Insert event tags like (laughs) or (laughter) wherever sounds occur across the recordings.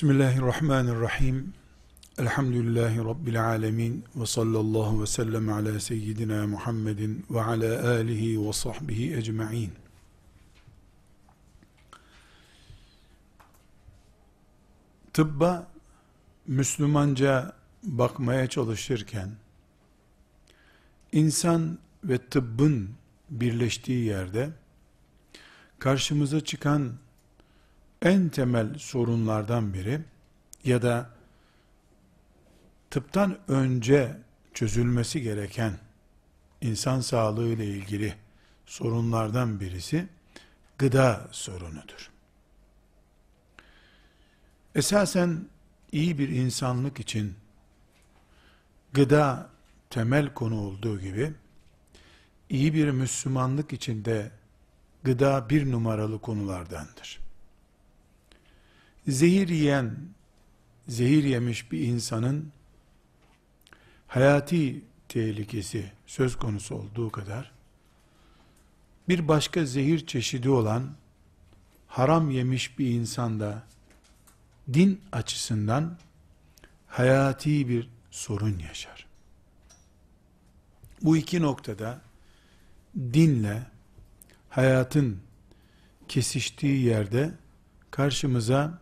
Bismillahirrahmanirrahim. Elhamdülillahi Rabbil alemin. Ve sallallahu ve sellem ala seyyidina Muhammedin ve ala alihi ve sahbihi ecma'in. Tıbba Müslümanca bakmaya çalışırken, insan ve tıbbın birleştiği yerde, karşımıza çıkan en temel sorunlardan biri ya da tıptan önce çözülmesi gereken insan sağlığı ile ilgili sorunlardan birisi gıda sorunudur. Esasen iyi bir insanlık için gıda temel konu olduğu gibi iyi bir Müslümanlık için de gıda bir numaralı konulardandır zehir yiyen, zehir yemiş bir insanın hayati tehlikesi söz konusu olduğu kadar, bir başka zehir çeşidi olan haram yemiş bir insanda din açısından hayati bir sorun yaşar. Bu iki noktada dinle hayatın kesiştiği yerde karşımıza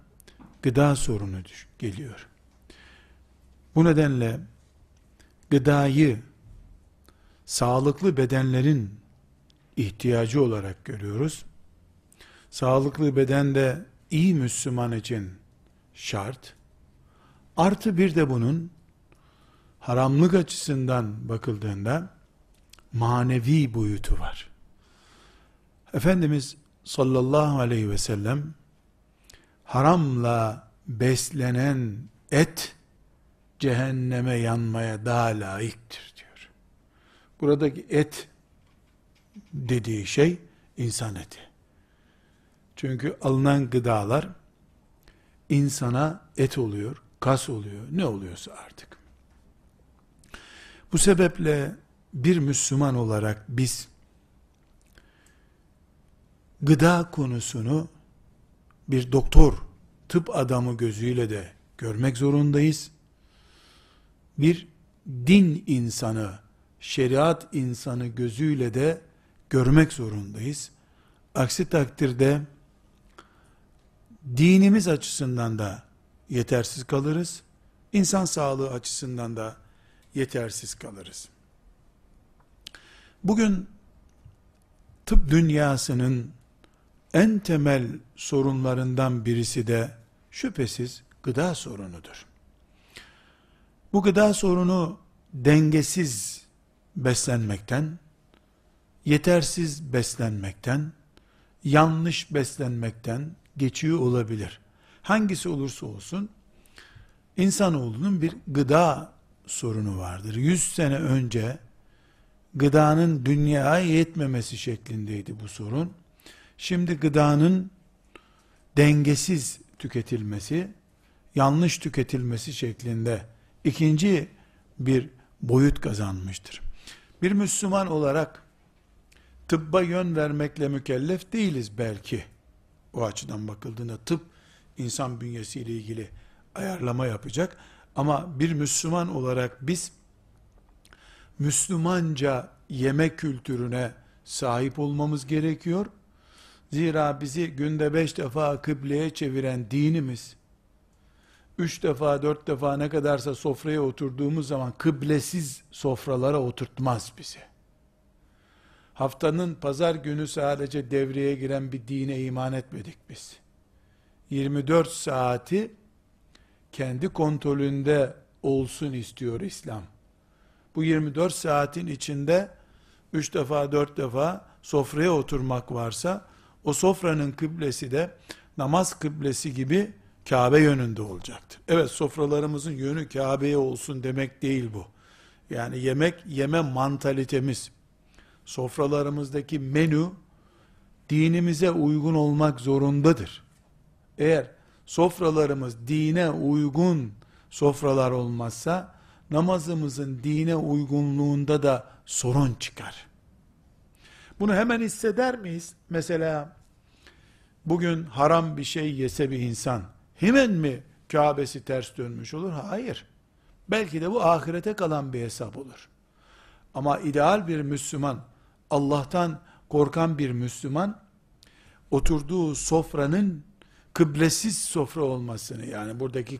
gıda sorunu geliyor. Bu nedenle gıdayı sağlıklı bedenlerin ihtiyacı olarak görüyoruz. Sağlıklı beden de iyi Müslüman için şart. Artı bir de bunun haramlık açısından bakıldığında manevi boyutu var. Efendimiz sallallahu aleyhi ve sellem haramla beslenen et cehenneme yanmaya daha layıktır diyor. Buradaki et dediği şey insan eti. Çünkü alınan gıdalar insana et oluyor, kas oluyor, ne oluyorsa artık. Bu sebeple bir Müslüman olarak biz gıda konusunu bir doktor, tıp adamı gözüyle de görmek zorundayız. Bir din insanı, şeriat insanı gözüyle de görmek zorundayız. Aksi takdirde dinimiz açısından da yetersiz kalırız. İnsan sağlığı açısından da yetersiz kalırız. Bugün tıp dünyasının en temel sorunlarından birisi de şüphesiz gıda sorunudur. Bu gıda sorunu dengesiz beslenmekten, yetersiz beslenmekten, yanlış beslenmekten geçiyor olabilir. Hangisi olursa olsun, insanoğlunun bir gıda sorunu vardır. Yüz sene önce, gıdanın dünyaya yetmemesi şeklindeydi bu sorun. Şimdi gıdanın dengesiz tüketilmesi, yanlış tüketilmesi şeklinde ikinci bir boyut kazanmıştır. Bir Müslüman olarak tıbba yön vermekle mükellef değiliz belki. O açıdan bakıldığında tıp insan bünyesiyle ilgili ayarlama yapacak. Ama bir Müslüman olarak biz Müslümanca yeme kültürüne sahip olmamız gerekiyor. Zira bizi günde beş defa kıbleye çeviren dinimiz, üç defa, dört defa ne kadarsa sofraya oturduğumuz zaman kıblesiz sofralara oturtmaz bizi. Haftanın pazar günü sadece devreye giren bir dine iman etmedik biz. 24 saati kendi kontrolünde olsun istiyor İslam. Bu 24 saatin içinde 3 defa 4 defa sofraya oturmak varsa o sofranın kıblesi de namaz kıblesi gibi Kabe yönünde olacaktır. Evet sofralarımızın yönü Kabe'ye olsun demek değil bu. Yani yemek yeme mantalitemiz, sofralarımızdaki menü dinimize uygun olmak zorundadır. Eğer sofralarımız dine uygun sofralar olmazsa namazımızın dine uygunluğunda da sorun çıkar. Bunu hemen hisseder miyiz? Mesela bugün haram bir şey yese bir insan hemen mi Kabe'si ters dönmüş olur. Hayır. Belki de bu ahirete kalan bir hesap olur. Ama ideal bir Müslüman, Allah'tan korkan bir Müslüman, oturduğu sofranın kıblesiz sofra olmasını, yani buradaki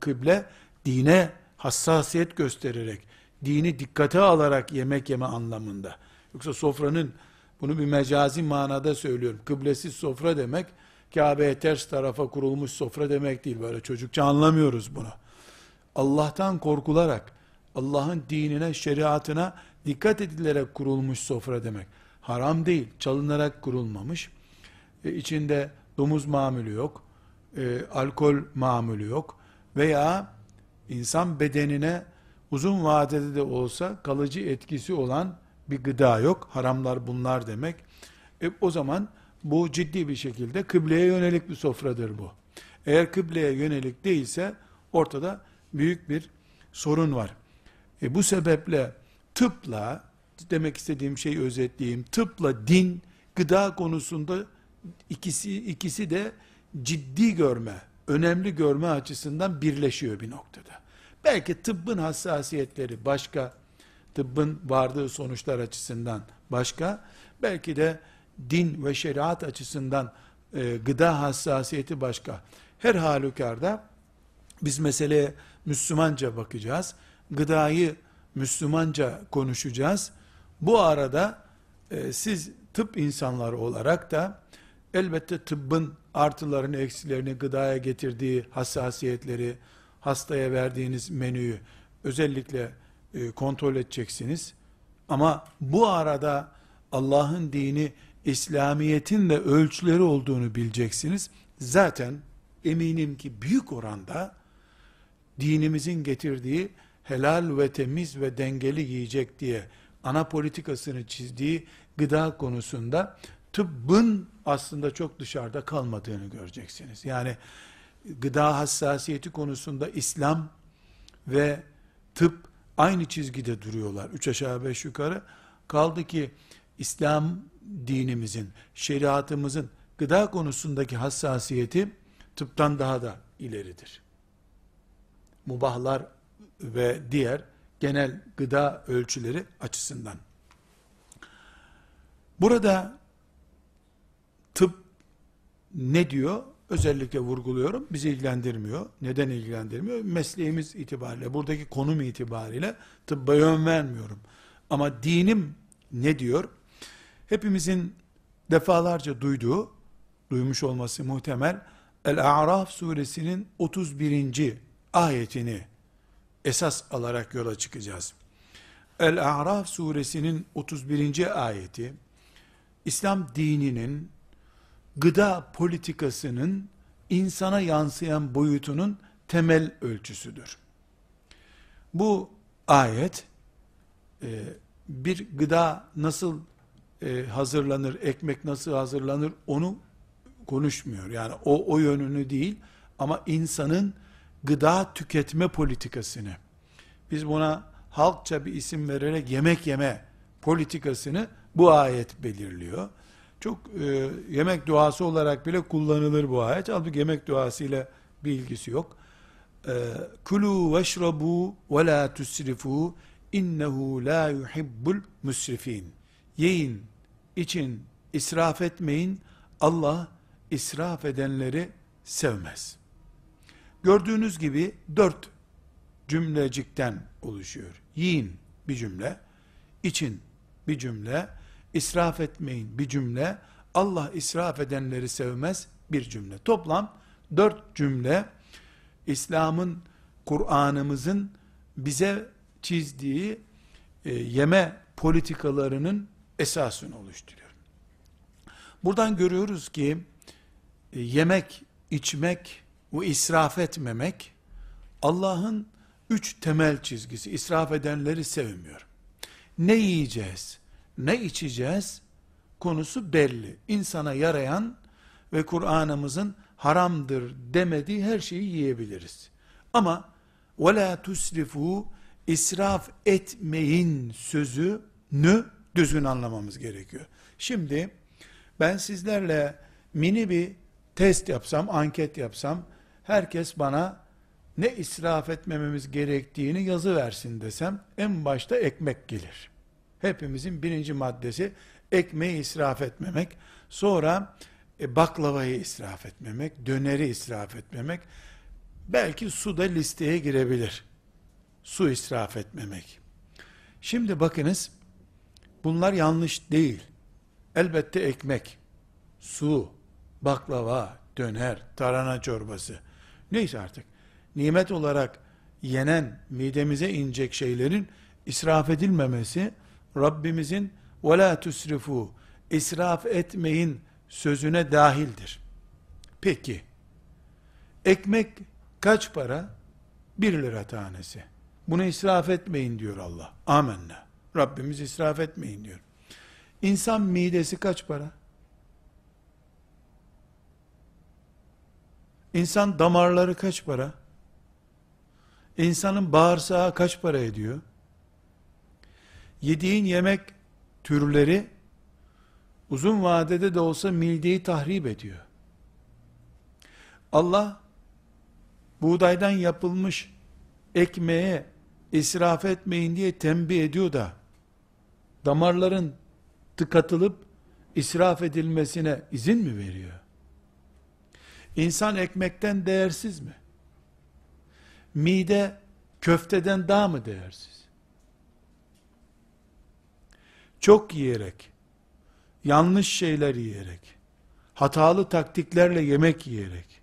kıble, dine hassasiyet göstererek, dini dikkate alarak yemek yeme anlamında. Yoksa sofranın, bunu bir mecazi manada söylüyorum, kıblesiz sofra demek, Kabe'ye ters tarafa kurulmuş sofra demek değil, böyle çocukça anlamıyoruz bunu. Allah'tan korkularak, Allah'ın dinine, şeriatına dikkat edilerek kurulmuş sofra demek. Haram değil, çalınarak kurulmamış. E, içinde domuz mamülü yok, e, alkol mamülü yok veya insan bedenine uzun vadede de olsa kalıcı etkisi olan bir gıda yok. Haramlar bunlar demek. E, o zaman bu ciddi bir şekilde kıbleye yönelik bir sofradır bu. Eğer kıbleye yönelik değilse ortada büyük bir sorun var. E, bu sebeple tıpla demek istediğim şeyi özetleyeyim. Tıpla din gıda konusunda ikisi ikisi de ciddi görme, önemli görme açısından birleşiyor bir noktada. Belki tıbbın hassasiyetleri başka, tıbbın vardığı sonuçlar açısından başka, belki de din ve şeriat açısından e, gıda hassasiyeti başka. Her halükarda biz meseleye Müslümanca bakacağız. Gıdayı Müslümanca konuşacağız. Bu arada e, siz tıp insanları olarak da elbette tıbbın artılarını, eksilerini, gıdaya getirdiği hassasiyetleri, hastaya verdiğiniz menüyü özellikle e, kontrol edeceksiniz. Ama bu arada Allah'ın dini İslamiyet'in de ölçüleri olduğunu bileceksiniz. Zaten eminim ki büyük oranda dinimizin getirdiği helal ve temiz ve dengeli yiyecek diye ana politikasını çizdiği gıda konusunda tıbbın aslında çok dışarıda kalmadığını göreceksiniz. Yani gıda hassasiyeti konusunda İslam ve tıp aynı çizgide duruyorlar. Üç aşağı beş yukarı. Kaldı ki İslam dinimizin, şeriatımızın gıda konusundaki hassasiyeti tıptan daha da ileridir. Mubahlar ve diğer genel gıda ölçüleri açısından. Burada tıp ne diyor? Özellikle vurguluyorum. Bizi ilgilendirmiyor. Neden ilgilendirmiyor? Mesleğimiz itibariyle, buradaki konum itibariyle tıbba yön vermiyorum. Ama dinim ne diyor? Hepimizin defalarca duyduğu, duymuş olması muhtemel, El-A'raf suresinin 31. ayetini esas alarak yola çıkacağız. El-A'raf suresinin 31. ayeti, İslam dininin gıda politikasının insana yansıyan boyutunun temel ölçüsüdür. Bu ayet e, bir gıda nasıl e, hazırlanır, ekmek nasıl hazırlanır onu konuşmuyor. Yani o o yönünü değil ama insanın gıda tüketme politikasını biz buna halkça bir isim vererek yemek yeme politikasını bu ayet belirliyor. Çok e, yemek duası olarak bile kullanılır bu ayet. Halbuki yemek duasıyla bir ilgisi yok. E, Kulu veşrabu ve la tusrifu innehu la yuhibbul musrifin. Yiyin, için israf etmeyin. Allah israf edenleri sevmez. Gördüğünüz gibi dört cümlecikten oluşuyor. Yiyin bir cümle, için bir cümle, israf etmeyin bir cümle, Allah israf edenleri sevmez bir cümle. Toplam dört cümle İslam'ın, Kur'an'ımızın bize çizdiği e, yeme politikalarının esasını oluşturuyor. Buradan görüyoruz ki e, yemek, içmek ve israf etmemek Allah'ın üç temel çizgisi. İsraf edenleri sevmiyor. Ne yiyeceğiz? ne içeceğiz konusu belli. İnsana yarayan ve Kur'an'ımızın haramdır demediği her şeyi yiyebiliriz. Ama وَلَا تُسْرِفُوا israf etmeyin sözünü düzgün anlamamız gerekiyor. Şimdi ben sizlerle mini bir test yapsam, anket yapsam, herkes bana ne israf etmememiz gerektiğini yazı versin desem en başta ekmek gelir. Hepimizin birinci maddesi ekmeği israf etmemek. Sonra e, baklavayı israf etmemek, döneri israf etmemek. Belki su da listeye girebilir. Su israf etmemek. Şimdi bakınız bunlar yanlış değil. Elbette ekmek, su, baklava, döner, tarhana çorbası. Neyse artık. Nimet olarak yenen, midemize inecek şeylerin israf edilmemesi Rabbimizin وَلَا تُسْرِفُوا israf etmeyin sözüne dahildir. Peki, ekmek kaç para? Bir lira tanesi. Bunu israf etmeyin diyor Allah. Amenna. Rabbimiz israf etmeyin diyor. İnsan midesi kaç para? İnsan damarları kaç para? İnsanın bağırsağı kaç para ediyor? Yediğin yemek türleri uzun vadede de olsa mideyi tahrip ediyor. Allah buğdaydan yapılmış ekmeğe israf etmeyin diye tembih ediyor da damarların tıkatılıp israf edilmesine izin mi veriyor? İnsan ekmekten değersiz mi? Mide köfteden daha mı değersiz? Çok yiyerek, yanlış şeyler yiyerek, hatalı taktiklerle yemek yiyerek,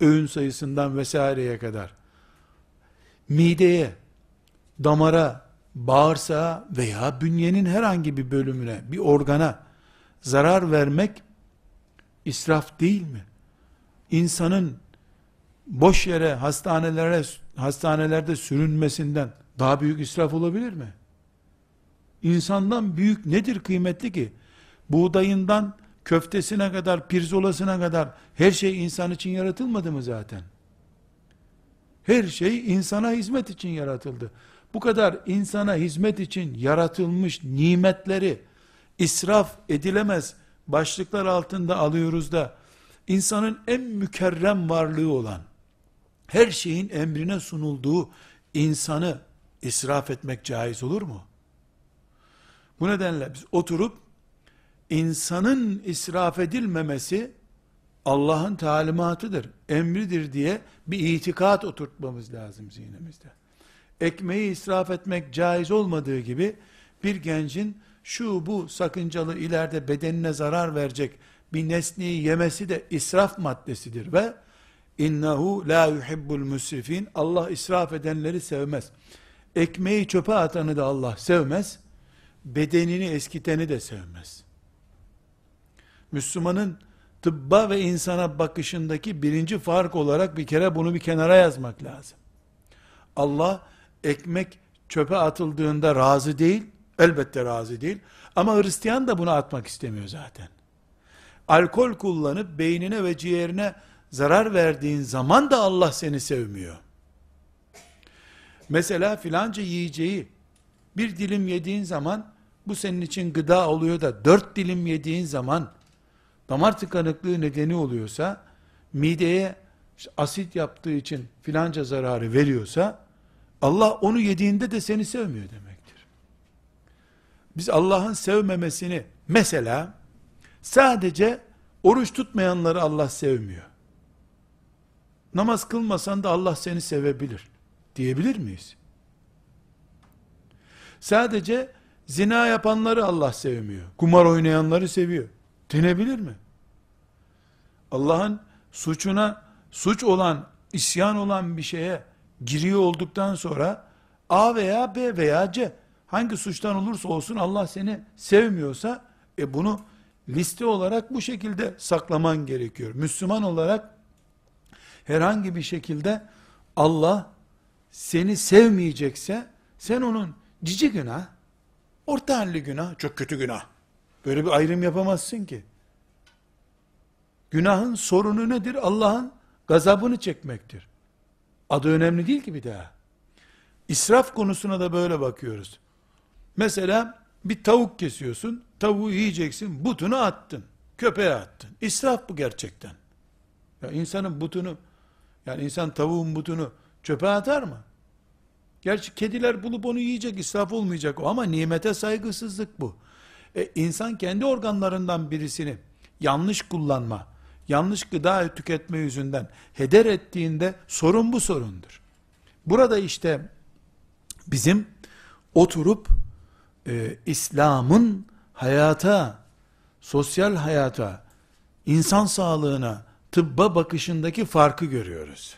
öğün sayısından vesaireye kadar, mideye, damara, bağırsağa veya bünyenin herhangi bir bölümüne, bir organa zarar vermek israf değil mi? İnsanın boş yere hastanelere hastanelerde sürünmesinden daha büyük israf olabilir mi? İnsandan büyük nedir kıymetli ki? Buğdayından köftesine kadar, pirzolasına kadar her şey insan için yaratılmadı mı zaten? Her şey insana hizmet için yaratıldı. Bu kadar insana hizmet için yaratılmış nimetleri israf edilemez başlıklar altında alıyoruz da insanın en mükerrem varlığı olan her şeyin emrine sunulduğu insanı israf etmek caiz olur mu? Bu nedenle biz oturup insanın israf edilmemesi Allah'ın talimatıdır, emridir diye bir itikat oturtmamız lazım zihnimizde. Ekmeği israf etmek caiz olmadığı gibi bir gencin şu bu sakıncalı ileride bedenine zarar verecek bir nesneyi yemesi de israf maddesidir ve innehu la yuhibbul musrifin Allah israf edenleri sevmez. Ekmeği çöpe atanı da Allah sevmez. Bedenini eskiteni de sevmez. Müslümanın tıbba ve insana bakışındaki birinci fark olarak bir kere bunu bir kenara yazmak lazım. Allah ekmek çöpe atıldığında razı değil, elbette razı değil. Ama Hristiyan da bunu atmak istemiyor zaten. Alkol kullanıp beynine ve ciğerine zarar verdiğin zaman da Allah seni sevmiyor. Mesela filanca yiyeceği bir dilim yediğin zaman bu senin için gıda oluyor da dört dilim yediğin zaman damar tıkanıklığı nedeni oluyorsa mideye asit yaptığı için filanca zararı veriyorsa Allah onu yediğinde de seni sevmiyor demektir. Biz Allah'ın sevmemesini mesela sadece oruç tutmayanları Allah sevmiyor. Namaz kılmasan da Allah seni sevebilir diyebilir miyiz? Sadece zina yapanları Allah sevmiyor. Kumar oynayanları seviyor. Denebilir mi? Allah'ın suçuna suç olan, isyan olan bir şeye giriyor olduktan sonra A veya B veya C hangi suçtan olursa olsun Allah seni sevmiyorsa e bunu liste olarak bu şekilde saklaman gerekiyor. Müslüman olarak herhangi bir şekilde Allah seni sevmeyecekse sen onun cici günah, orta halli günah, çok kötü günah. Böyle bir ayrım yapamazsın ki. Günahın sorunu nedir? Allah'ın gazabını çekmektir. Adı önemli değil ki bir daha. İsraf konusuna da böyle bakıyoruz. Mesela bir tavuk kesiyorsun, tavuğu yiyeceksin, butunu attın, köpeğe attın. İsraf bu gerçekten. Ya insanın butunu, Yani insan tavuğun butunu çöpe atar mı? Gerçi kediler bulup onu yiyecek, israf olmayacak o ama nimete saygısızlık bu. E, insan kendi organlarından birisini yanlış kullanma, yanlış gıda tüketme yüzünden heder ettiğinde sorun bu sorundur. Burada işte bizim oturup e, İslam'ın hayata, sosyal hayata, insan sağlığına, tıbba bakışındaki farkı görüyoruz.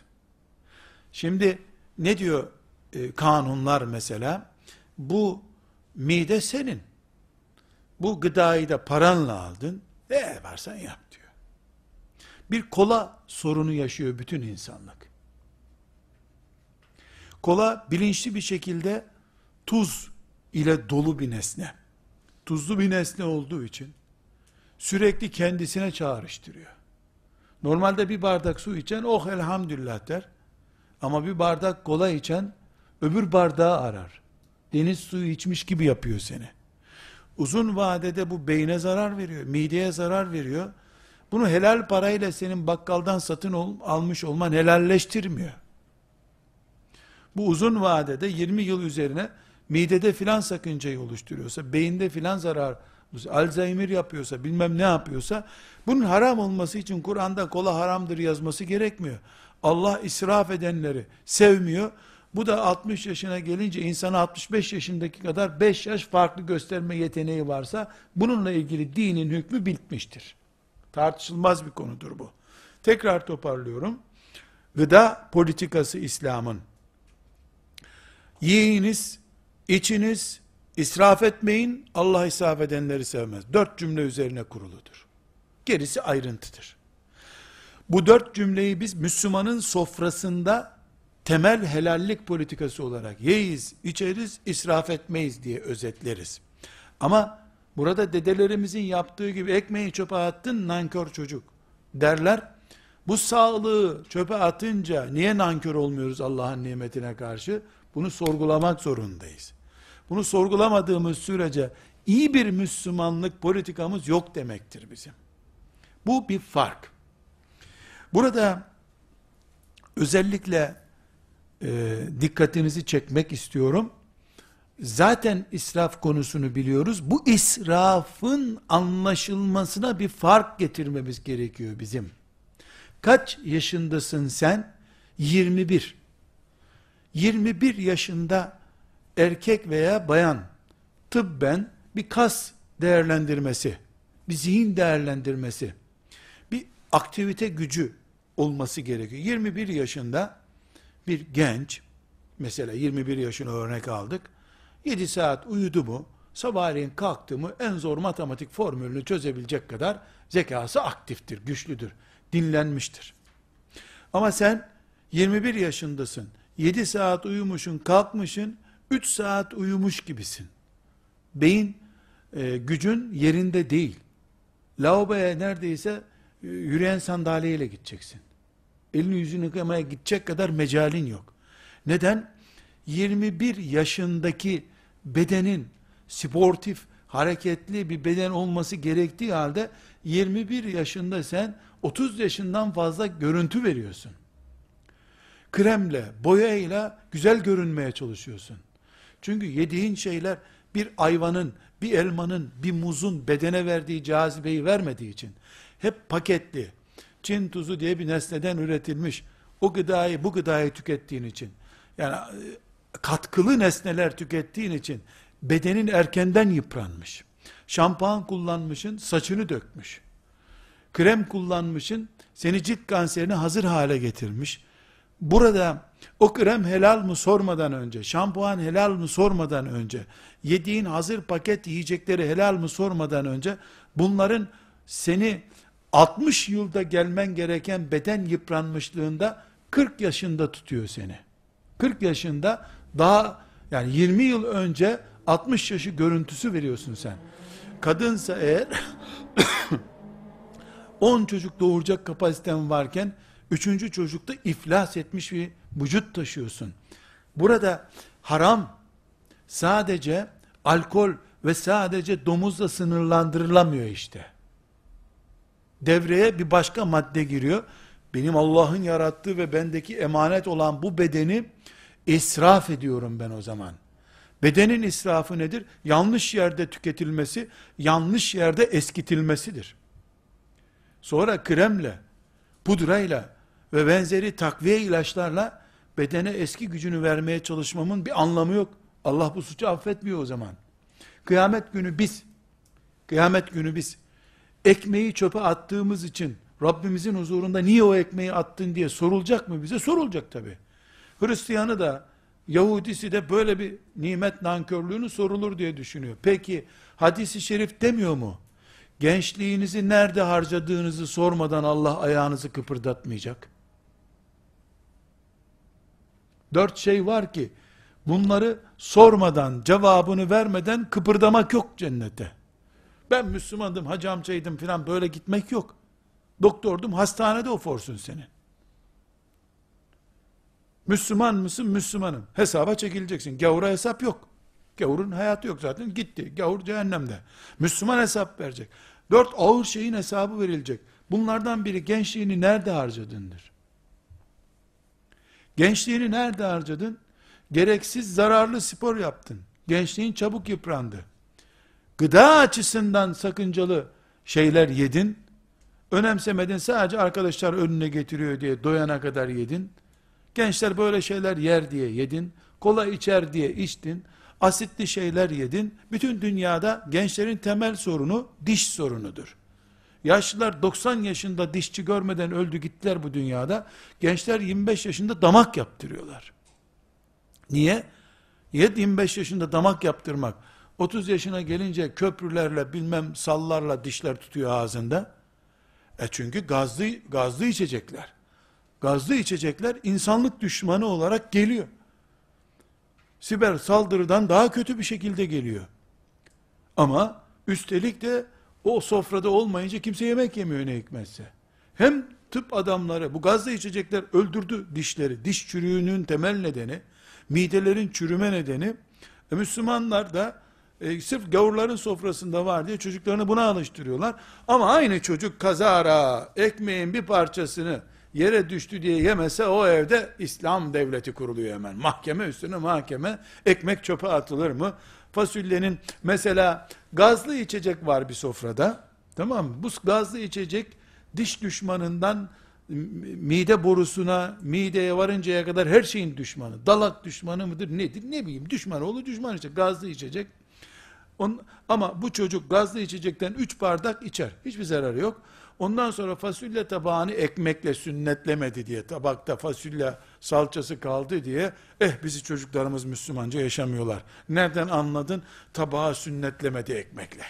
Şimdi ne diyor e, kanunlar mesela? Bu mide senin. Bu gıdayı da paranla aldın. Ne yaparsan yap diyor. Bir kola sorunu yaşıyor bütün insanlık. Kola bilinçli bir şekilde tuz ile dolu bir nesne. Tuzlu bir nesne olduğu için sürekli kendisine çağrıştırıyor. Normalde bir bardak su içen oh elhamdülillah der. Ama bir bardak kola içen öbür bardağı arar. Deniz suyu içmiş gibi yapıyor seni. Uzun vadede bu beyne zarar veriyor, mideye zarar veriyor. Bunu helal parayla senin bakkaldan satın ol, almış olman helalleştirmiyor. Bu uzun vadede 20 yıl üzerine midede filan sakıncayı oluşturuyorsa, beyinde filan zarar, Alzheimer yapıyorsa, bilmem ne yapıyorsa, bunun haram olması için Kur'an'da kola haramdır yazması gerekmiyor. Allah israf edenleri sevmiyor. Bu da 60 yaşına gelince insana 65 yaşındaki kadar 5 yaş farklı gösterme yeteneği varsa bununla ilgili dinin hükmü bitmiştir. Tartışılmaz bir konudur bu. Tekrar toparlıyorum. Gıda politikası İslam'ın. Yiyiniz, içiniz, israf etmeyin, Allah israf edenleri sevmez. Dört cümle üzerine kuruludur. Gerisi ayrıntıdır. Bu dört cümleyi biz Müslümanın sofrasında temel helallik politikası olarak yeyiz, içeriz, israf etmeyiz diye özetleriz. Ama burada dedelerimizin yaptığı gibi ekmeği çöpe attın nankör çocuk derler. Bu sağlığı çöpe atınca niye nankör olmuyoruz Allah'ın nimetine karşı? Bunu sorgulamak zorundayız. Bunu sorgulamadığımız sürece iyi bir Müslümanlık politikamız yok demektir bizim. Bu bir fark. Burada özellikle e, dikkatinizi çekmek istiyorum. Zaten israf konusunu biliyoruz. Bu israfın anlaşılmasına bir fark getirmemiz gerekiyor bizim. Kaç yaşındasın sen? 21. 21 yaşında erkek veya bayan tıbben bir kas değerlendirmesi, bir zihin değerlendirmesi, bir aktivite gücü olması gerekiyor. 21 yaşında bir genç, mesela 21 yaşını örnek aldık, 7 saat uyudu mu, sabahleyin kalktı mı en zor matematik formülünü çözebilecek kadar zekası aktiftir, güçlüdür, dinlenmiştir. Ama sen 21 yaşındasın, 7 saat uyumuşun, kalkmışın, 3 saat uyumuş gibisin. Beyin e, gücün yerinde değil. Lavaboya neredeyse e, yürüyen sandalyeyle gideceksin. Elini yüzünü yıkamaya gidecek kadar mecalin yok. Neden? 21 yaşındaki bedenin sportif, hareketli bir beden olması gerektiği halde 21 yaşında sen 30 yaşından fazla görüntü veriyorsun kremle, boyayla güzel görünmeye çalışıyorsun. Çünkü yediğin şeyler bir ayvanın, bir elmanın, bir muzun bedene verdiği cazibeyi vermediği için hep paketli, Çin tuzu diye bir nesneden üretilmiş o gıdayı, bu gıdayı tükettiğin için yani e, katkılı nesneler tükettiğin için bedenin erkenden yıpranmış. Şampuan kullanmışın, saçını dökmüş. Krem kullanmışın, seni cilt kanserine hazır hale getirmiş. Burada o krem helal mı sormadan önce, şampuan helal mı sormadan önce, yediğin hazır paket yiyecekleri helal mı sormadan önce, bunların seni 60 yılda gelmen gereken beden yıpranmışlığında 40 yaşında tutuyor seni. 40 yaşında daha yani 20 yıl önce 60 yaşı görüntüsü veriyorsun sen. Kadınsa eğer (coughs) 10 çocuk doğuracak kapasiten varken Üçüncü çocukta iflas etmiş bir vücut taşıyorsun. Burada haram sadece alkol ve sadece domuzla sınırlandırılamıyor işte. Devreye bir başka madde giriyor. benim Allah'ın yarattığı ve bendeki emanet olan bu bedeni israf ediyorum ben o zaman. Bedenin israfı nedir? Yanlış yerde tüketilmesi, yanlış yerde eskitilmesidir. Sonra kremle, pudrayla ve benzeri takviye ilaçlarla bedene eski gücünü vermeye çalışmamın bir anlamı yok. Allah bu suçu affetmiyor o zaman. Kıyamet günü biz, kıyamet günü biz, ekmeği çöpe attığımız için, Rabbimizin huzurunda niye o ekmeği attın diye sorulacak mı bize? Sorulacak tabi. Hristiyanı da, Yahudisi de böyle bir nimet nankörlüğünü sorulur diye düşünüyor. Peki, hadisi şerif demiyor mu? Gençliğinizi nerede harcadığınızı sormadan Allah ayağınızı kıpırdatmayacak. Dört şey var ki, bunları sormadan, cevabını vermeden kıpırdamak yok cennete. Ben Müslümandım, hacı amcaydım filan böyle gitmek yok. Doktordum, hastanede oforsun senin. Müslüman mısın? Müslümanım. Hesaba çekileceksin. Gavura hesap yok. Gavurun hayatı yok zaten. Gitti. Gavur cehennemde. Müslüman hesap verecek. Dört ağır şeyin hesabı verilecek. Bunlardan biri gençliğini nerede harcadındır? Gençliğini nerede harcadın? Gereksiz zararlı spor yaptın. Gençliğin çabuk yıprandı. Gıda açısından sakıncalı şeyler yedin. Önemsemedin sadece arkadaşlar önüne getiriyor diye doyana kadar yedin. Gençler böyle şeyler yer diye yedin. Kola içer diye içtin. Asitli şeyler yedin. Bütün dünyada gençlerin temel sorunu diş sorunudur. Yaşlılar 90 yaşında dişçi görmeden öldü gittiler bu dünyada. Gençler 25 yaşında damak yaptırıyorlar. Niye? 25 yaşında damak yaptırmak. 30 yaşına gelince köprülerle bilmem sallarla dişler tutuyor ağzında. E çünkü gazlı, gazlı içecekler. Gazlı içecekler insanlık düşmanı olarak geliyor. Siber saldırıdan daha kötü bir şekilde geliyor. Ama üstelik de o sofrada olmayınca kimse yemek yemiyor ne hikmetse. Hem tıp adamları bu gazlı içecekler öldürdü dişleri. Diş çürüğünün temel nedeni, midelerin çürüme nedeni. E, Müslümanlar da e, sırf gavurların sofrasında var diye çocuklarını buna alıştırıyorlar. Ama aynı çocuk kazara ekmeğin bir parçasını yere düştü diye yemese o evde İslam devleti kuruluyor hemen. Mahkeme üstüne mahkeme ekmek çöpe atılır mı? Fasulyenin mesela gazlı içecek var bir sofrada. Tamam mı? Bu gazlı içecek diş düşmanından mide borusuna, mideye varıncaya kadar her şeyin düşmanı. Dalak düşmanı mıdır nedir ne bileyim düşman oğlu düşman işte gazlı içecek. On, ama bu çocuk gazlı içecekten 3 bardak içer. Hiçbir zararı yok. Ondan sonra fasulye tabağını ekmekle sünnetlemedi diye, tabakta fasulye salçası kaldı diye, eh bizi çocuklarımız Müslümanca yaşamıyorlar. Nereden anladın? Tabağı sünnetlemedi ekmekle.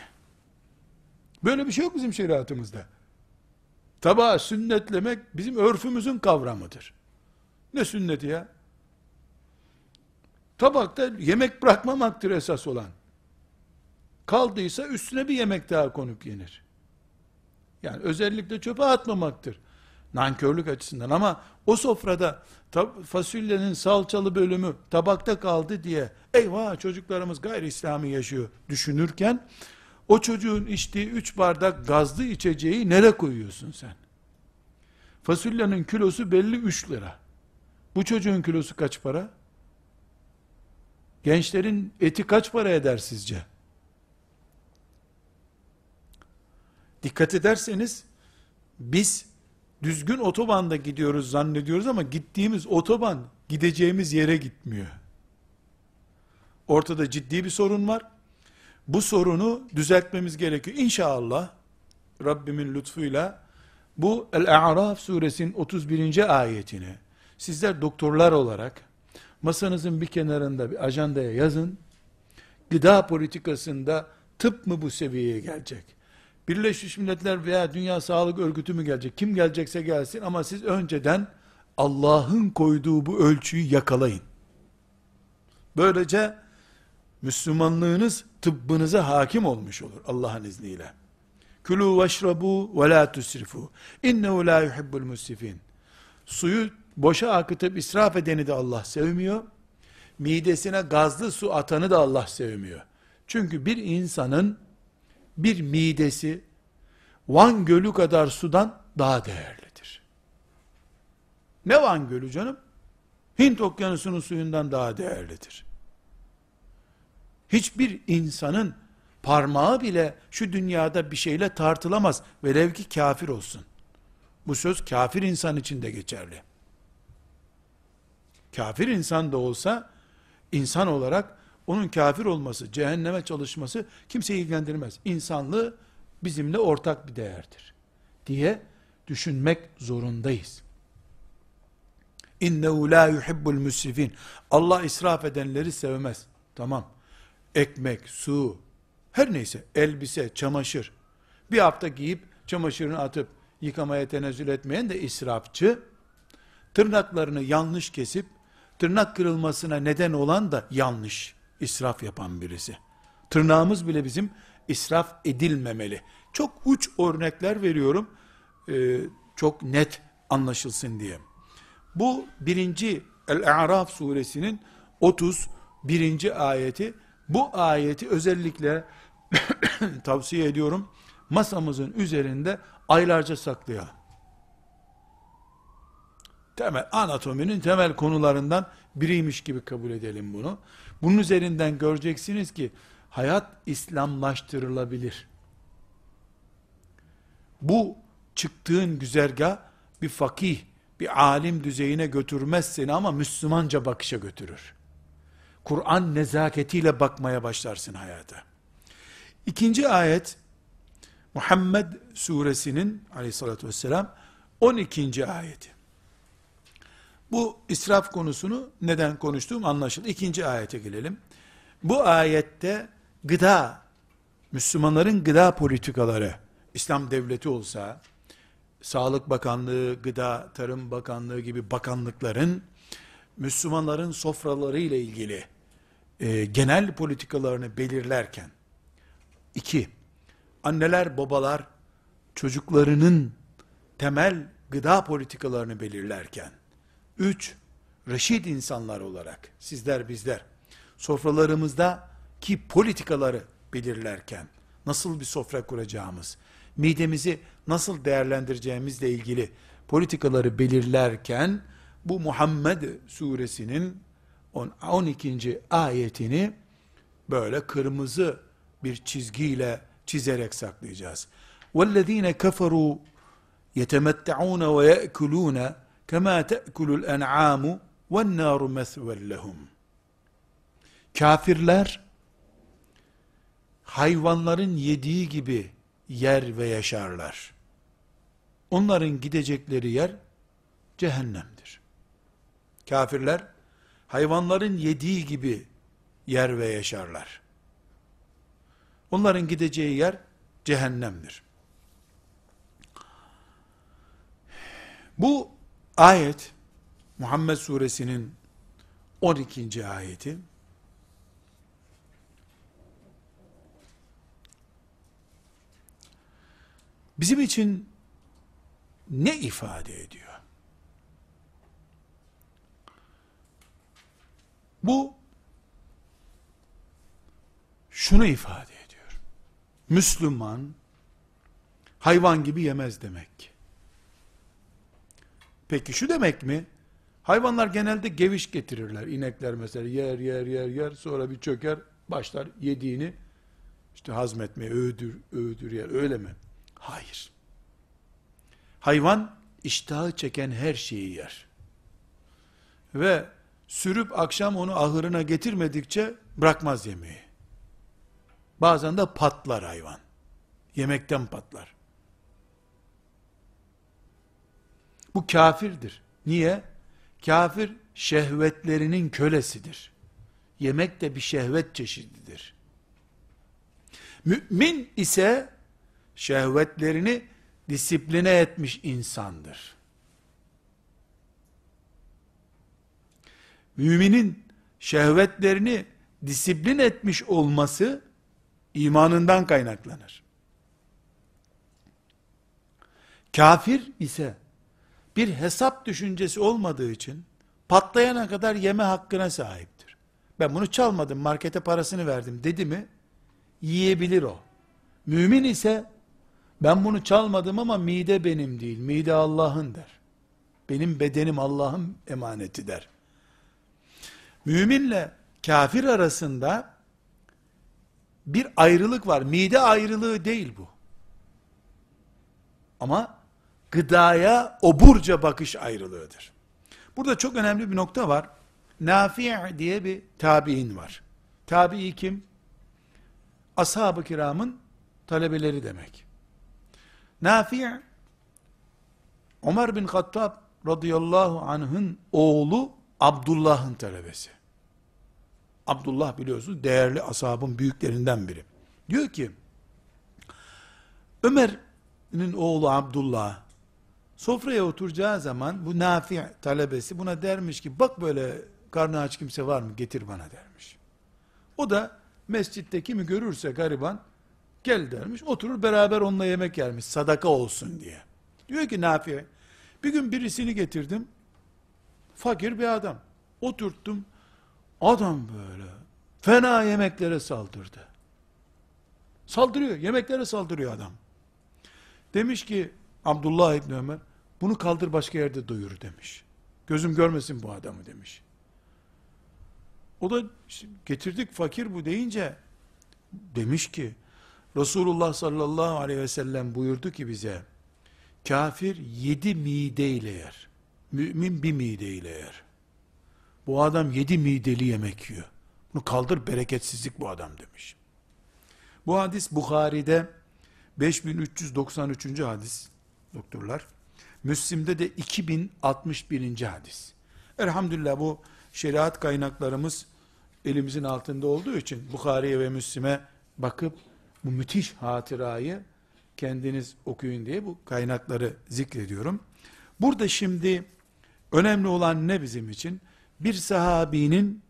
Böyle bir şey yok bizim şeriatımızda. Tabağı sünnetlemek bizim örfümüzün kavramıdır. Ne sünneti ya? Tabakta yemek bırakmamaktır esas olan. Kaldıysa üstüne bir yemek daha konup yenir. Yani özellikle çöpe atmamaktır. Nankörlük açısından ama o sofrada fasulyenin salçalı bölümü tabakta kaldı diye eyvah çocuklarımız gayri İslami yaşıyor düşünürken o çocuğun içtiği üç bardak gazlı içeceği nereye koyuyorsun sen? Fasulyenin kilosu belli 3 lira. Bu çocuğun kilosu kaç para? Gençlerin eti kaç para eder sizce? Dikkat ederseniz biz düzgün otobanda gidiyoruz zannediyoruz ama gittiğimiz otoban gideceğimiz yere gitmiyor. Ortada ciddi bir sorun var. Bu sorunu düzeltmemiz gerekiyor. İnşallah Rabbimin lütfuyla bu El-A'raf suresinin 31. ayetini sizler doktorlar olarak masanızın bir kenarında bir ajandaya yazın. Gıda politikasında tıp mı bu seviyeye gelecek? Birleşmiş Milletler veya Dünya Sağlık Örgütü mü gelecek? Kim gelecekse gelsin ama siz önceden Allah'ın koyduğu bu ölçüyü yakalayın. Böylece Müslümanlığınız tıbbınıza hakim olmuş olur Allah'ın izniyle. Kulu veşrabu ve la tusrifu. İnnehu la yuhibbul musrifin. Suyu boşa akıtıp israf edeni de Allah sevmiyor. Midesine gazlı su atanı da Allah sevmiyor. Çünkü bir insanın bir midesi Van Gölü kadar sudan daha değerlidir. Ne Van Gölü canım? Hint okyanusunun suyundan daha değerlidir. Hiçbir insanın parmağı bile şu dünyada bir şeyle tartılamaz. Velev ki kafir olsun. Bu söz kafir insan için de geçerli. Kafir insan da olsa insan olarak onun kafir olması, cehenneme çalışması kimseyi ilgilendirmez. İnsanlığı bizimle ortak bir değerdir diye düşünmek zorundayız. İnnehu la yuhibbul müsrifin. Allah israf edenleri sevmez. Tamam. Ekmek, su, her neyse elbise, çamaşır. Bir hafta giyip çamaşırını atıp yıkamaya tenezzül etmeyen de israfçı. Tırnaklarını yanlış kesip tırnak kırılmasına neden olan da yanlış israf yapan birisi. Tırnağımız bile bizim israf edilmemeli. Çok uç örnekler veriyorum. Ee, çok net anlaşılsın diye. Bu birinci El-A'raf suresinin 31. ayeti. Bu ayeti özellikle (coughs) tavsiye ediyorum. Masamızın üzerinde aylarca saklayalım. Temel anatominin temel konularından biriymiş gibi kabul edelim bunu. Bunun üzerinden göreceksiniz ki hayat İslamlaştırılabilir. Bu çıktığın güzergah bir fakih, bir alim düzeyine götürmez seni ama Müslümanca bakışa götürür. Kur'an nezaketiyle bakmaya başlarsın hayata. İkinci ayet, Muhammed suresinin aleyhissalatü vesselam 12. ayeti. Bu israf konusunu neden konuştuğum anlaşıldı. İkinci ayete gelelim. Bu ayette gıda, Müslümanların gıda politikaları, İslam devleti olsa, Sağlık Bakanlığı, Gıda, Tarım Bakanlığı gibi bakanlıkların Müslümanların sofraları ile ilgili e, genel politikalarını belirlerken, iki, anneler, babalar çocuklarının temel gıda politikalarını belirlerken, üç, reşit insanlar olarak, sizler bizler, sofralarımızda ki politikaları belirlerken, nasıl bir sofra kuracağımız, midemizi nasıl değerlendireceğimizle ilgili politikaları belirlerken, bu Muhammed suresinin 12. ayetini böyle kırmızı bir çizgiyle çizerek saklayacağız. وَالَّذ۪ينَ كَفَرُوا يَتَمَتَّعُونَ وَيَأْكُلُونَ كَمَا تَأْكُلُ الْاَنْعَامُ وَالنَّارُ مَثْوًا لَهُمْ Kafirler, hayvanların yediği gibi yer ve yaşarlar. Onların gidecekleri yer cehennemdir. Kafirler hayvanların yediği gibi yer ve yaşarlar. Onların gideceği yer cehennemdir. Bu ayet Muhammed suresinin 12. ayeti bizim için ne ifade ediyor? Bu şunu ifade ediyor. Müslüman hayvan gibi yemez demek. Peki şu demek mi? Hayvanlar genelde geviş getirirler. İnekler mesela yer yer yer yer sonra bir çöker başlar yediğini işte hazmetmeye öğüdür öğüdür yer öyle mi? Hayır. Hayvan iştahı çeken her şeyi yer. Ve sürüp akşam onu ahırına getirmedikçe bırakmaz yemeği. Bazen de patlar hayvan. Yemekten patlar. Bu kafirdir. Niye? Kafir şehvetlerinin kölesidir. Yemek de bir şehvet çeşididir. Mümin ise şehvetlerini disipline etmiş insandır. Müminin şehvetlerini disiplin etmiş olması imanından kaynaklanır. Kafir ise bir hesap düşüncesi olmadığı için patlayana kadar yeme hakkına sahiptir. Ben bunu çalmadım, markete parasını verdim dedi mi yiyebilir o. Mümin ise ben bunu çalmadım ama mide benim değil, mide Allah'ın der. Benim bedenim Allah'ın emaneti der. Müminle kafir arasında bir ayrılık var. Mide ayrılığı değil bu. Ama gıdaya oburca bakış ayrılığıdır. Burada çok önemli bir nokta var. Nafi' diye bir tabi'in var. Tabi'i kim? Ashab-ı kiramın talebeleri demek. Nafi' Ömer bin Hattab radıyallahu anh'ın oğlu Abdullah'ın talebesi. Abdullah biliyorsunuz değerli ashabın büyüklerinden biri. Diyor ki Ömer'in oğlu Abdullah sofraya oturacağı zaman bu Nafi talebesi buna dermiş ki bak böyle karnı aç kimse var mı getir bana dermiş. O da mescitte kimi görürse gariban gel dermiş oturur beraber onunla yemek yermiş sadaka olsun diye. Diyor ki Nafi bir gün birisini getirdim fakir bir adam oturttum adam böyle fena yemeklere saldırdı. Saldırıyor yemeklere saldırıyor adam. Demiş ki Abdullah İbni Ömer bunu kaldır başka yerde doyur demiş. Gözüm görmesin bu adamı demiş. O da getirdik fakir bu deyince demiş ki Resulullah sallallahu aleyhi ve sellem buyurdu ki bize kafir yedi mideyle yer. Mümin bir mideyle yer. Bu adam yedi mideli yemek yiyor. Bunu kaldır bereketsizlik bu adam demiş. Bu hadis Bukhari'de 5393. hadis doktorlar. Müslim'de de 2061. hadis. Elhamdülillah bu şeriat kaynaklarımız elimizin altında olduğu için Bukhari'ye ve Müslim'e bakıp bu müthiş hatırayı kendiniz okuyun diye bu kaynakları zikrediyorum. Burada şimdi önemli olan ne bizim için? Bir sahabinin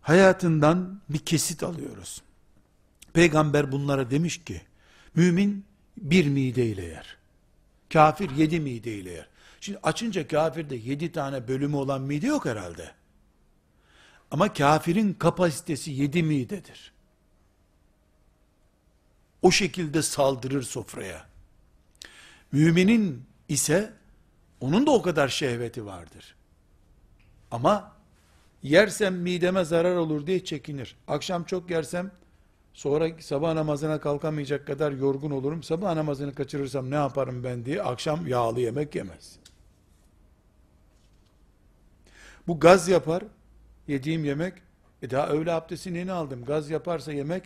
hayatından bir kesit alıyoruz. Peygamber bunlara demiş ki, mümin bir mideyle yer. Kafir yedi mideyle yer. Şimdi açınca kafirde yedi tane bölümü olan mide yok herhalde. Ama kafirin kapasitesi yedi midedir. O şekilde saldırır sofraya. Müminin ise onun da o kadar şehveti vardır. Ama yersem mideme zarar olur diye çekinir. Akşam çok yersem sonra sabah namazına kalkamayacak kadar yorgun olurum. Sabah namazını kaçırırsam ne yaparım ben diye akşam yağlı yemek yemez. Bu gaz yapar. Yediğim yemek e daha öğle abdestini yeni aldım. Gaz yaparsa yemek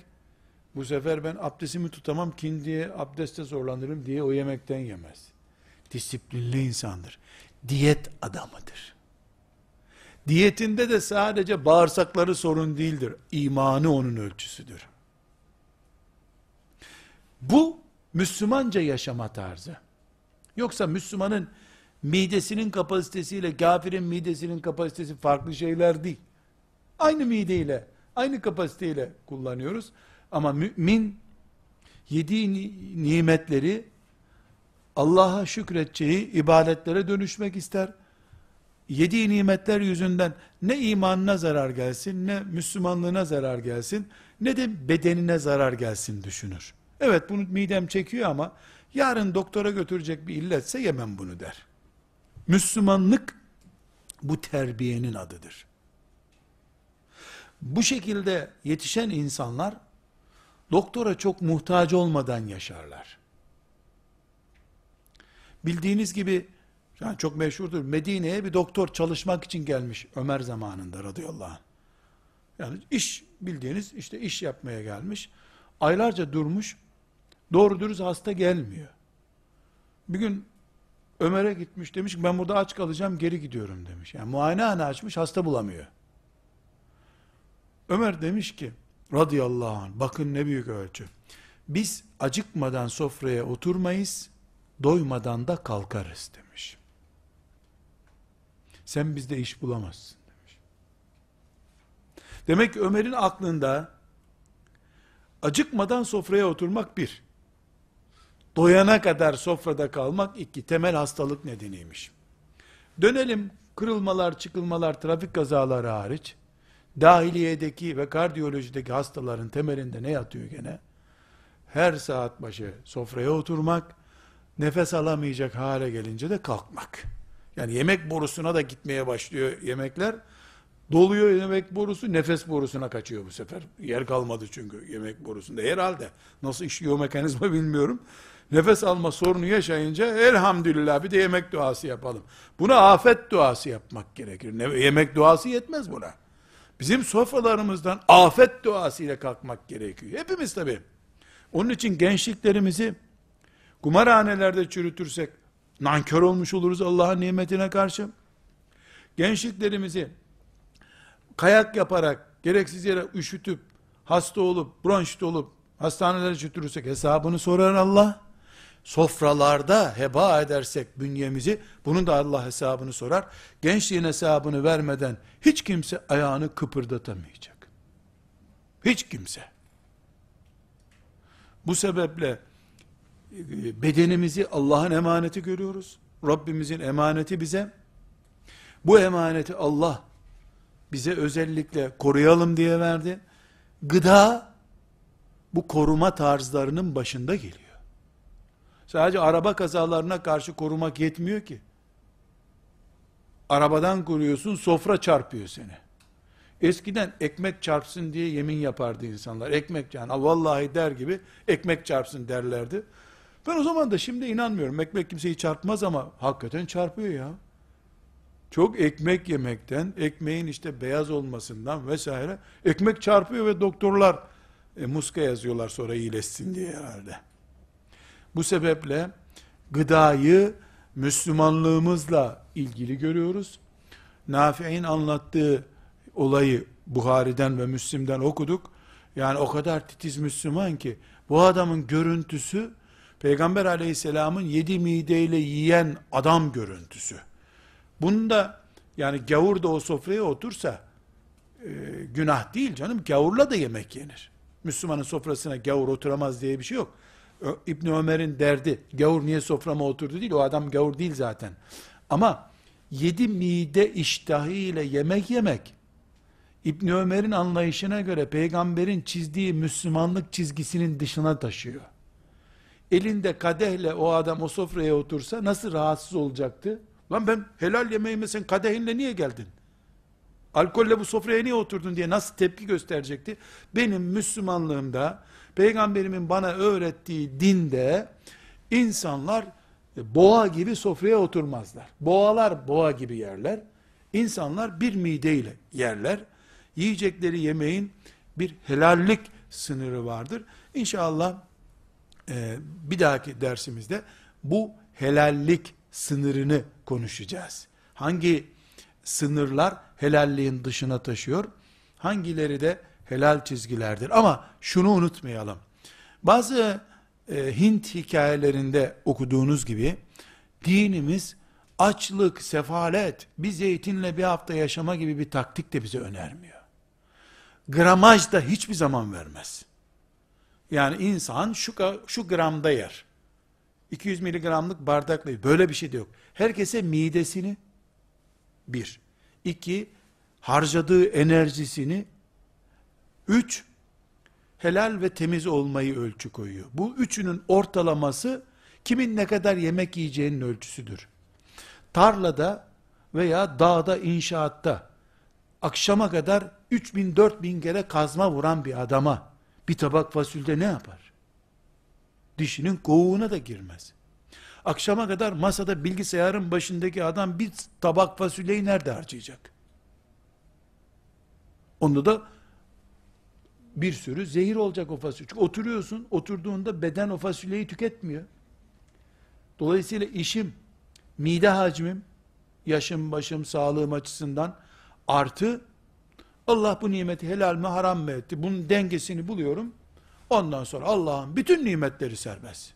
bu sefer ben abdestimi tutamam kin diye abdeste zorlanırım diye o yemekten yemez. Disiplinli insandır. Diyet adamıdır. Diyetinde de sadece bağırsakları sorun değildir. İmanı onun ölçüsüdür. Bu Müslümanca yaşama tarzı. Yoksa Müslümanın midesinin kapasitesiyle kafirin midesinin kapasitesi farklı şeyler değil. Aynı mideyle, aynı kapasiteyle kullanıyoruz. Ama mümin yediği nimetleri Allah'a şükredeceği ibadetlere dönüşmek ister. Yediği nimetler yüzünden ne imanına zarar gelsin, ne Müslümanlığına zarar gelsin, ne de bedenine zarar gelsin düşünür. Evet bunu midem çekiyor ama yarın doktora götürecek bir illetse yemem bunu der. Müslümanlık bu terbiyenin adıdır. Bu şekilde yetişen insanlar doktora çok muhtaç olmadan yaşarlar. Bildiğiniz gibi yani çok meşhurdur. Medine'ye bir doktor çalışmak için gelmiş Ömer zamanında radıyallahu anh. Yani iş bildiğiniz işte iş yapmaya gelmiş. Aylarca durmuş. Doğru dürüst hasta gelmiyor. Bir gün Ömer'e gitmiş demiş ki ben burada aç kalacağım geri gidiyorum demiş. Yani muayenehane açmış hasta bulamıyor. Ömer demiş ki radıyallahu anh bakın ne büyük ölçü. Biz acıkmadan sofraya oturmayız, doymadan da kalkarız demiş. Sen bizde iş bulamazsın demiş. Demek ki Ömer'in aklında acıkmadan sofraya oturmak bir, doyana kadar sofrada kalmak iki, temel hastalık nedeniymiş. Dönelim kırılmalar, çıkılmalar, trafik kazaları hariç, dahiliyedeki ve kardiyolojideki hastaların temelinde ne yatıyor gene? Her saat başı sofraya oturmak, Nefes alamayacak hale gelince de kalkmak. Yani yemek borusuna da gitmeye başlıyor yemekler. Doluyor yemek borusu, nefes borusuna kaçıyor bu sefer. Yer kalmadı çünkü yemek borusunda. Herhalde. Nasıl işliyor mekanizma (laughs) bilmiyorum. Nefes alma sorunu yaşayınca elhamdülillah bir de yemek duası yapalım. Buna afet duası yapmak gerekir. Ne, yemek duası yetmez buna. Bizim sofralarımızdan afet duasıyla kalkmak gerekiyor. Hepimiz tabi. Onun için gençliklerimizi kumarhanelerde çürütürsek nankör olmuş oluruz Allah'ın nimetine karşı. Gençliklerimizi kayak yaparak gereksiz yere üşütüp hasta olup bronşit olup hastanelere götürürsek hesabını sorar Allah. Sofralarda heba edersek bünyemizi bunun da Allah hesabını sorar. Gençliğin hesabını vermeden hiç kimse ayağını kıpırdatamayacak. Hiç kimse. Bu sebeple e, bedenimizi Allah'ın emaneti görüyoruz. Rabbimizin emaneti bize. Bu emaneti Allah bize özellikle koruyalım diye verdi. Gıda bu koruma tarzlarının başında geliyor. Sadece araba kazalarına karşı korumak yetmiyor ki. Arabadan koruyorsun, sofra çarpıyor seni. Eskiden ekmek çarpsın diye yemin yapardı insanlar. Ekmek yani vallahi der gibi ekmek çarpsın derlerdi. Ben o zaman da şimdi inanmıyorum. Ekmek kimseyi çarpmaz ama hakikaten çarpıyor ya. Çok ekmek yemekten, ekmeğin işte beyaz olmasından vesaire ekmek çarpıyor ve doktorlar e, muska yazıyorlar sonra iyileşsin diye herhalde. Bu sebeple gıdayı Müslümanlığımızla ilgili görüyoruz. Nafi'in anlattığı olayı Buhari'den ve Müslim'den okuduk. Yani o kadar titiz Müslüman ki bu adamın görüntüsü Peygamber aleyhisselamın yedi mideyle yiyen adam görüntüsü. Bunda yani gavur da o sofraya otursa e, günah değil canım. Gavurla da yemek yenir. Müslümanın sofrasına gavur oturamaz diye bir şey yok. İbn Ömer'in derdi gavur niye soframa oturdu değil. O adam gavur değil zaten. Ama yedi mide iştahı ile yemek yemek İbn Ömer'in anlayışına göre peygamberin çizdiği Müslümanlık çizgisinin dışına taşıyor. Elinde kadehle o adam o sofraya otursa nasıl rahatsız olacaktı? Lan ben helal yemeğime sen kadehinle niye geldin? Alkolle bu sofraya niye oturdun diye nasıl tepki gösterecekti? Benim Müslümanlığımda, peygamberimin bana öğrettiği dinde, insanlar boğa gibi sofraya oturmazlar. Boğalar boğa gibi yerler. İnsanlar bir mideyle yerler. Yiyecekleri yemeğin bir helallik sınırı vardır. İnşallah e, bir dahaki dersimizde bu helallik sınırını konuşacağız. Hangi sınırlar helalliğin dışına taşıyor? Hangileri de helal çizgilerdir? Ama şunu unutmayalım. Bazı e, Hint hikayelerinde okuduğunuz gibi dinimiz açlık, sefalet, bir zeytinle bir hafta yaşama gibi bir taktik de bize önermiyor. Gramaj da hiçbir zaman vermez. Yani insan şu, şu gramda yer. 200 miligramlık bardakla böyle bir şey de yok. Herkese midesini bir. iki harcadığı enerjisini üç helal ve temiz olmayı ölçü koyuyor. Bu üçünün ortalaması kimin ne kadar yemek yiyeceğinin ölçüsüdür. Tarlada veya dağda inşaatta akşama kadar 3000 4000 kere kazma vuran bir adama bir tabak fasulye ne yapar? dişinin kovuğuna da girmez. Akşama kadar masada bilgisayarın başındaki adam bir tabak fasulyeyi nerede harcayacak? Onda da bir sürü zehir olacak o fasulye. Çünkü oturuyorsun, oturduğunda beden o fasulyeyi tüketmiyor. Dolayısıyla işim, mide hacmim, yaşım, başım, sağlığım açısından artı Allah bu nimeti helal mi haram mı etti? Bunun dengesini buluyorum. Ondan sonra Allah'ın bütün nimetleri serbest.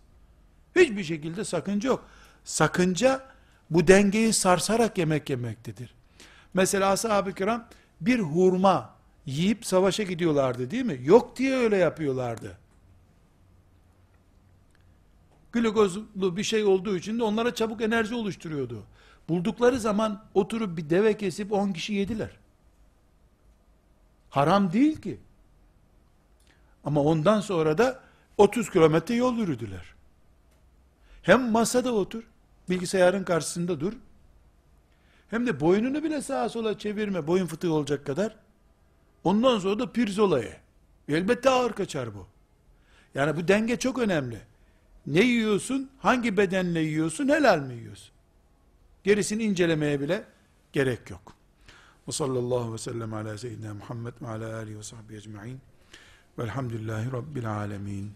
Hiçbir şekilde sakınca yok. Sakınca bu dengeyi sarsarak yemek yemektedir. Mesela ashab-ı kiram bir hurma yiyip savaşa gidiyorlardı değil mi? Yok diye öyle yapıyorlardı. Glukozlu bir şey olduğu için de onlara çabuk enerji oluşturuyordu. Buldukları zaman oturup bir deve kesip 10 kişi yediler. Haram değil ki. Ama ondan sonra da 30 kilometre yol yürüdüler. Hem masada otur, bilgisayarın karşısında dur, hem de boynunu bile sağa sola çevirme, boyun fıtığı olacak kadar. Ondan sonra da pirzola ye. Elbette ağır kaçar bu. Yani bu denge çok önemli. Ne yiyorsun, hangi bedenle yiyorsun, helal mi yiyorsun? Gerisini incelemeye bile gerek yok. Ve sallallahu ve sellem ala seyyidina Muhammed ve ala alihi ve sahbihi ecma'in. Velhamdülillahi Rabbil alemin.